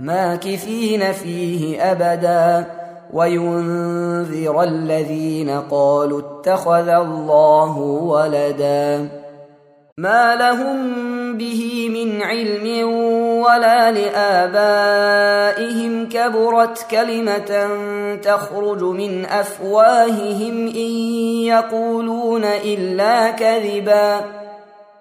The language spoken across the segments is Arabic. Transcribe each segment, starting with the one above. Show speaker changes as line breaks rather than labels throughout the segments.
ماكثين فيه أبدا وينذر الذين قالوا اتخذ الله ولدا ما لهم به من علم ولا لآبائهم كبرت كلمة تخرج من أفواههم إن يقولون إلا كذبا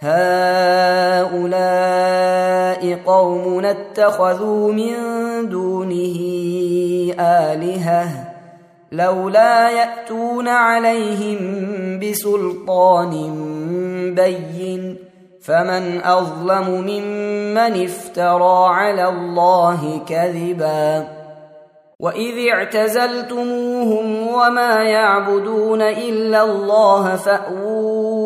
هؤلاء قوم اتخذوا من دونه آلهة لولا يأتون عليهم بسلطان بين فمن أظلم ممن افترى على الله كذبا وإذ اعتزلتموهم وما يعبدون إلا الله فأووا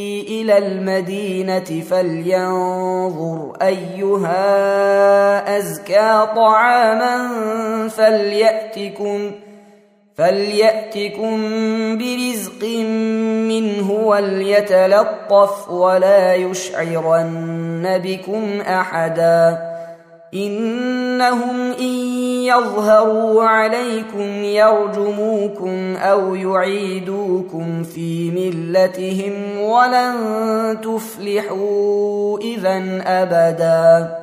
إلى المدينة فلينظر أيها أزكى طعاما فليأتكم فليأتكم برزق منه وليتلطف ولا يشعرن بكم أحدا إنهم إن يظهروا عليكم يرجموكم أو يعيدوكم في ملتهم ولن تفلحوا إذا أبدا.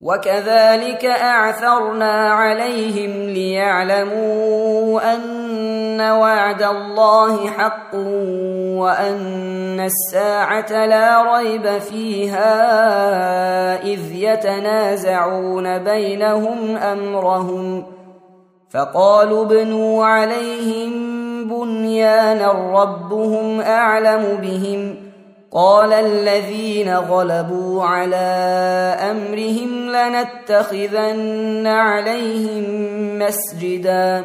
وكذلك أعثرنا عليهم ليعلموا أن وعد الله حق وان الساعة لا ريب فيها اذ يتنازعون بينهم امرهم فقالوا ابنوا عليهم بنيانا ربهم اعلم بهم قال الذين غلبوا على امرهم لنتخذن عليهم مسجدا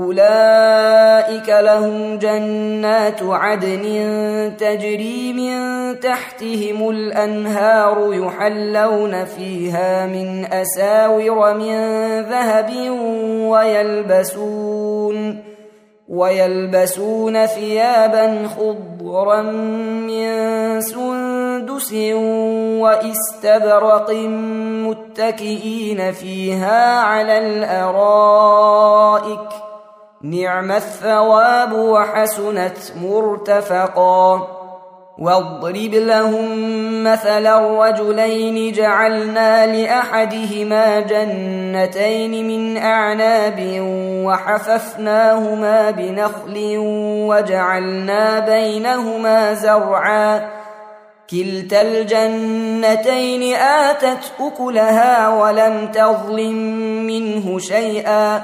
أولئك لهم جنات عدن تجري من تحتهم الأنهار يحلون فيها من أساور من ذهب ويلبسون ويلبسون ثيابا خضرا من سندس وإستبرق متكئين فيها على الأرائك نعم الثواب وحسنت مرتفقا واضرب لهم مثل الرجلين جعلنا لأحدهما جنتين من أعناب وحففناهما بنخل وجعلنا بينهما زرعا كلتا الجنتين آتت أكلها ولم تظلم منه شيئا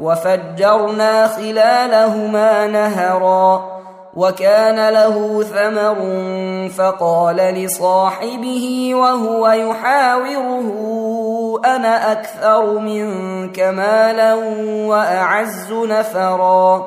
وفجرنا خلالهما نهرا وكان له ثمر فقال لصاحبه وهو يحاوره أنا أكثر منك مالا وأعز نفرا.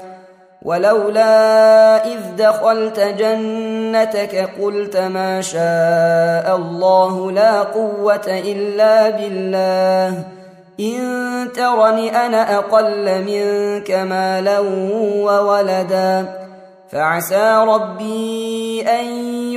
ولولا إذ دخلت جنتك قلت ما شاء الله لا قوة إلا بالله. إن ترني أنا أقل منك مالا وولدا. فعسى ربي أن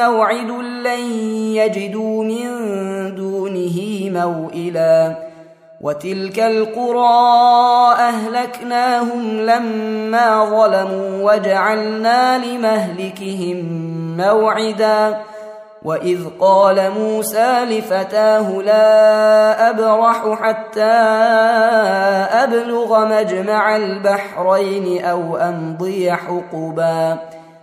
موعد لن يجدوا من دونه موئلا. وتلك القرى أهلكناهم لما ظلموا وجعلنا لمهلكهم موعدا. وإذ قال موسى لفتاه لا أبرح حتى أبلغ مجمع البحرين أو أمضي حقبا.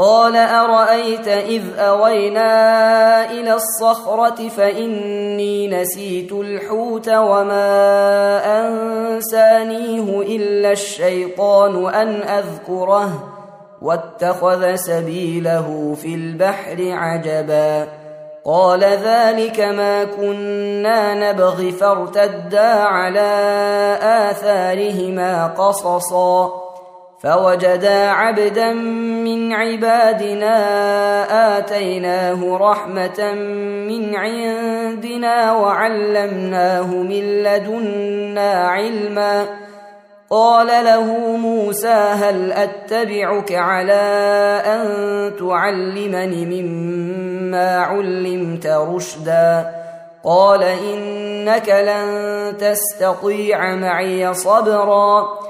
قال أرأيت إذ أوينا إلى الصخرة فإني نسيت الحوت وما أنسانيه إلا الشيطان أن أذكره واتخذ سبيله في البحر عجبا قال ذلك ما كنا نبغي فارتدا على آثارهما قصصا فوجدا عبدا من عبادنا آتيناه رحمة من عندنا وعلمناه من لدنا علما. قال له موسى هل أتبعك على أن تعلمني مما علمت رشدا؟ قال إنك لن تستطيع معي صبرا.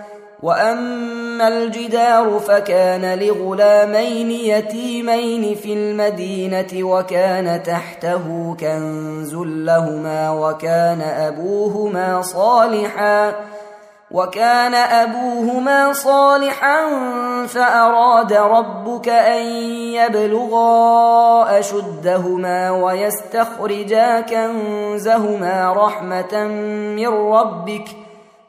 واما الجدار فكان لغلامين يتيمين في المدينة وكان تحته كنز لهما وكان ابوهما صالحا وكان ابوهما صالحا فاراد ربك ان يبلغا اشدهما ويستخرجا كنزهما رحمه من ربك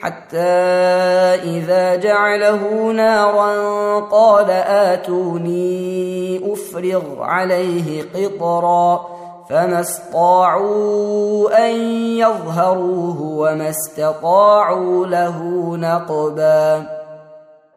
حتى إذا جعله نارا قال آتوني أفرغ عليه قطرا فما استطاعوا أن يظهروه وما استطاعوا له نقبا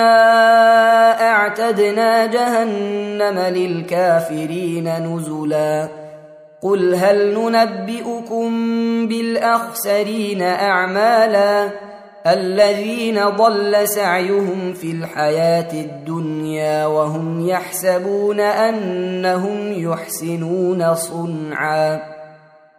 انا اعتدنا جهنم للكافرين نزلا قل هل ننبئكم بالاخسرين اعمالا الذين ضل سعيهم في الحياة الدنيا وهم يحسبون انهم يحسنون صنعا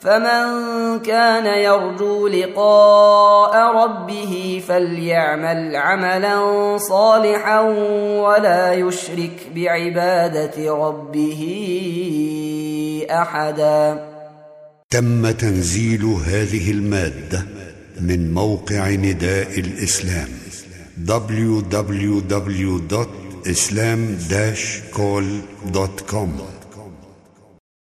فمن كان يرجو لقاء ربه فليعمل عملا صالحا ولا يشرك بعبادة ربه أحدا.
تم تنزيل هذه المادة من موقع نداء الإسلام www.islam-call.com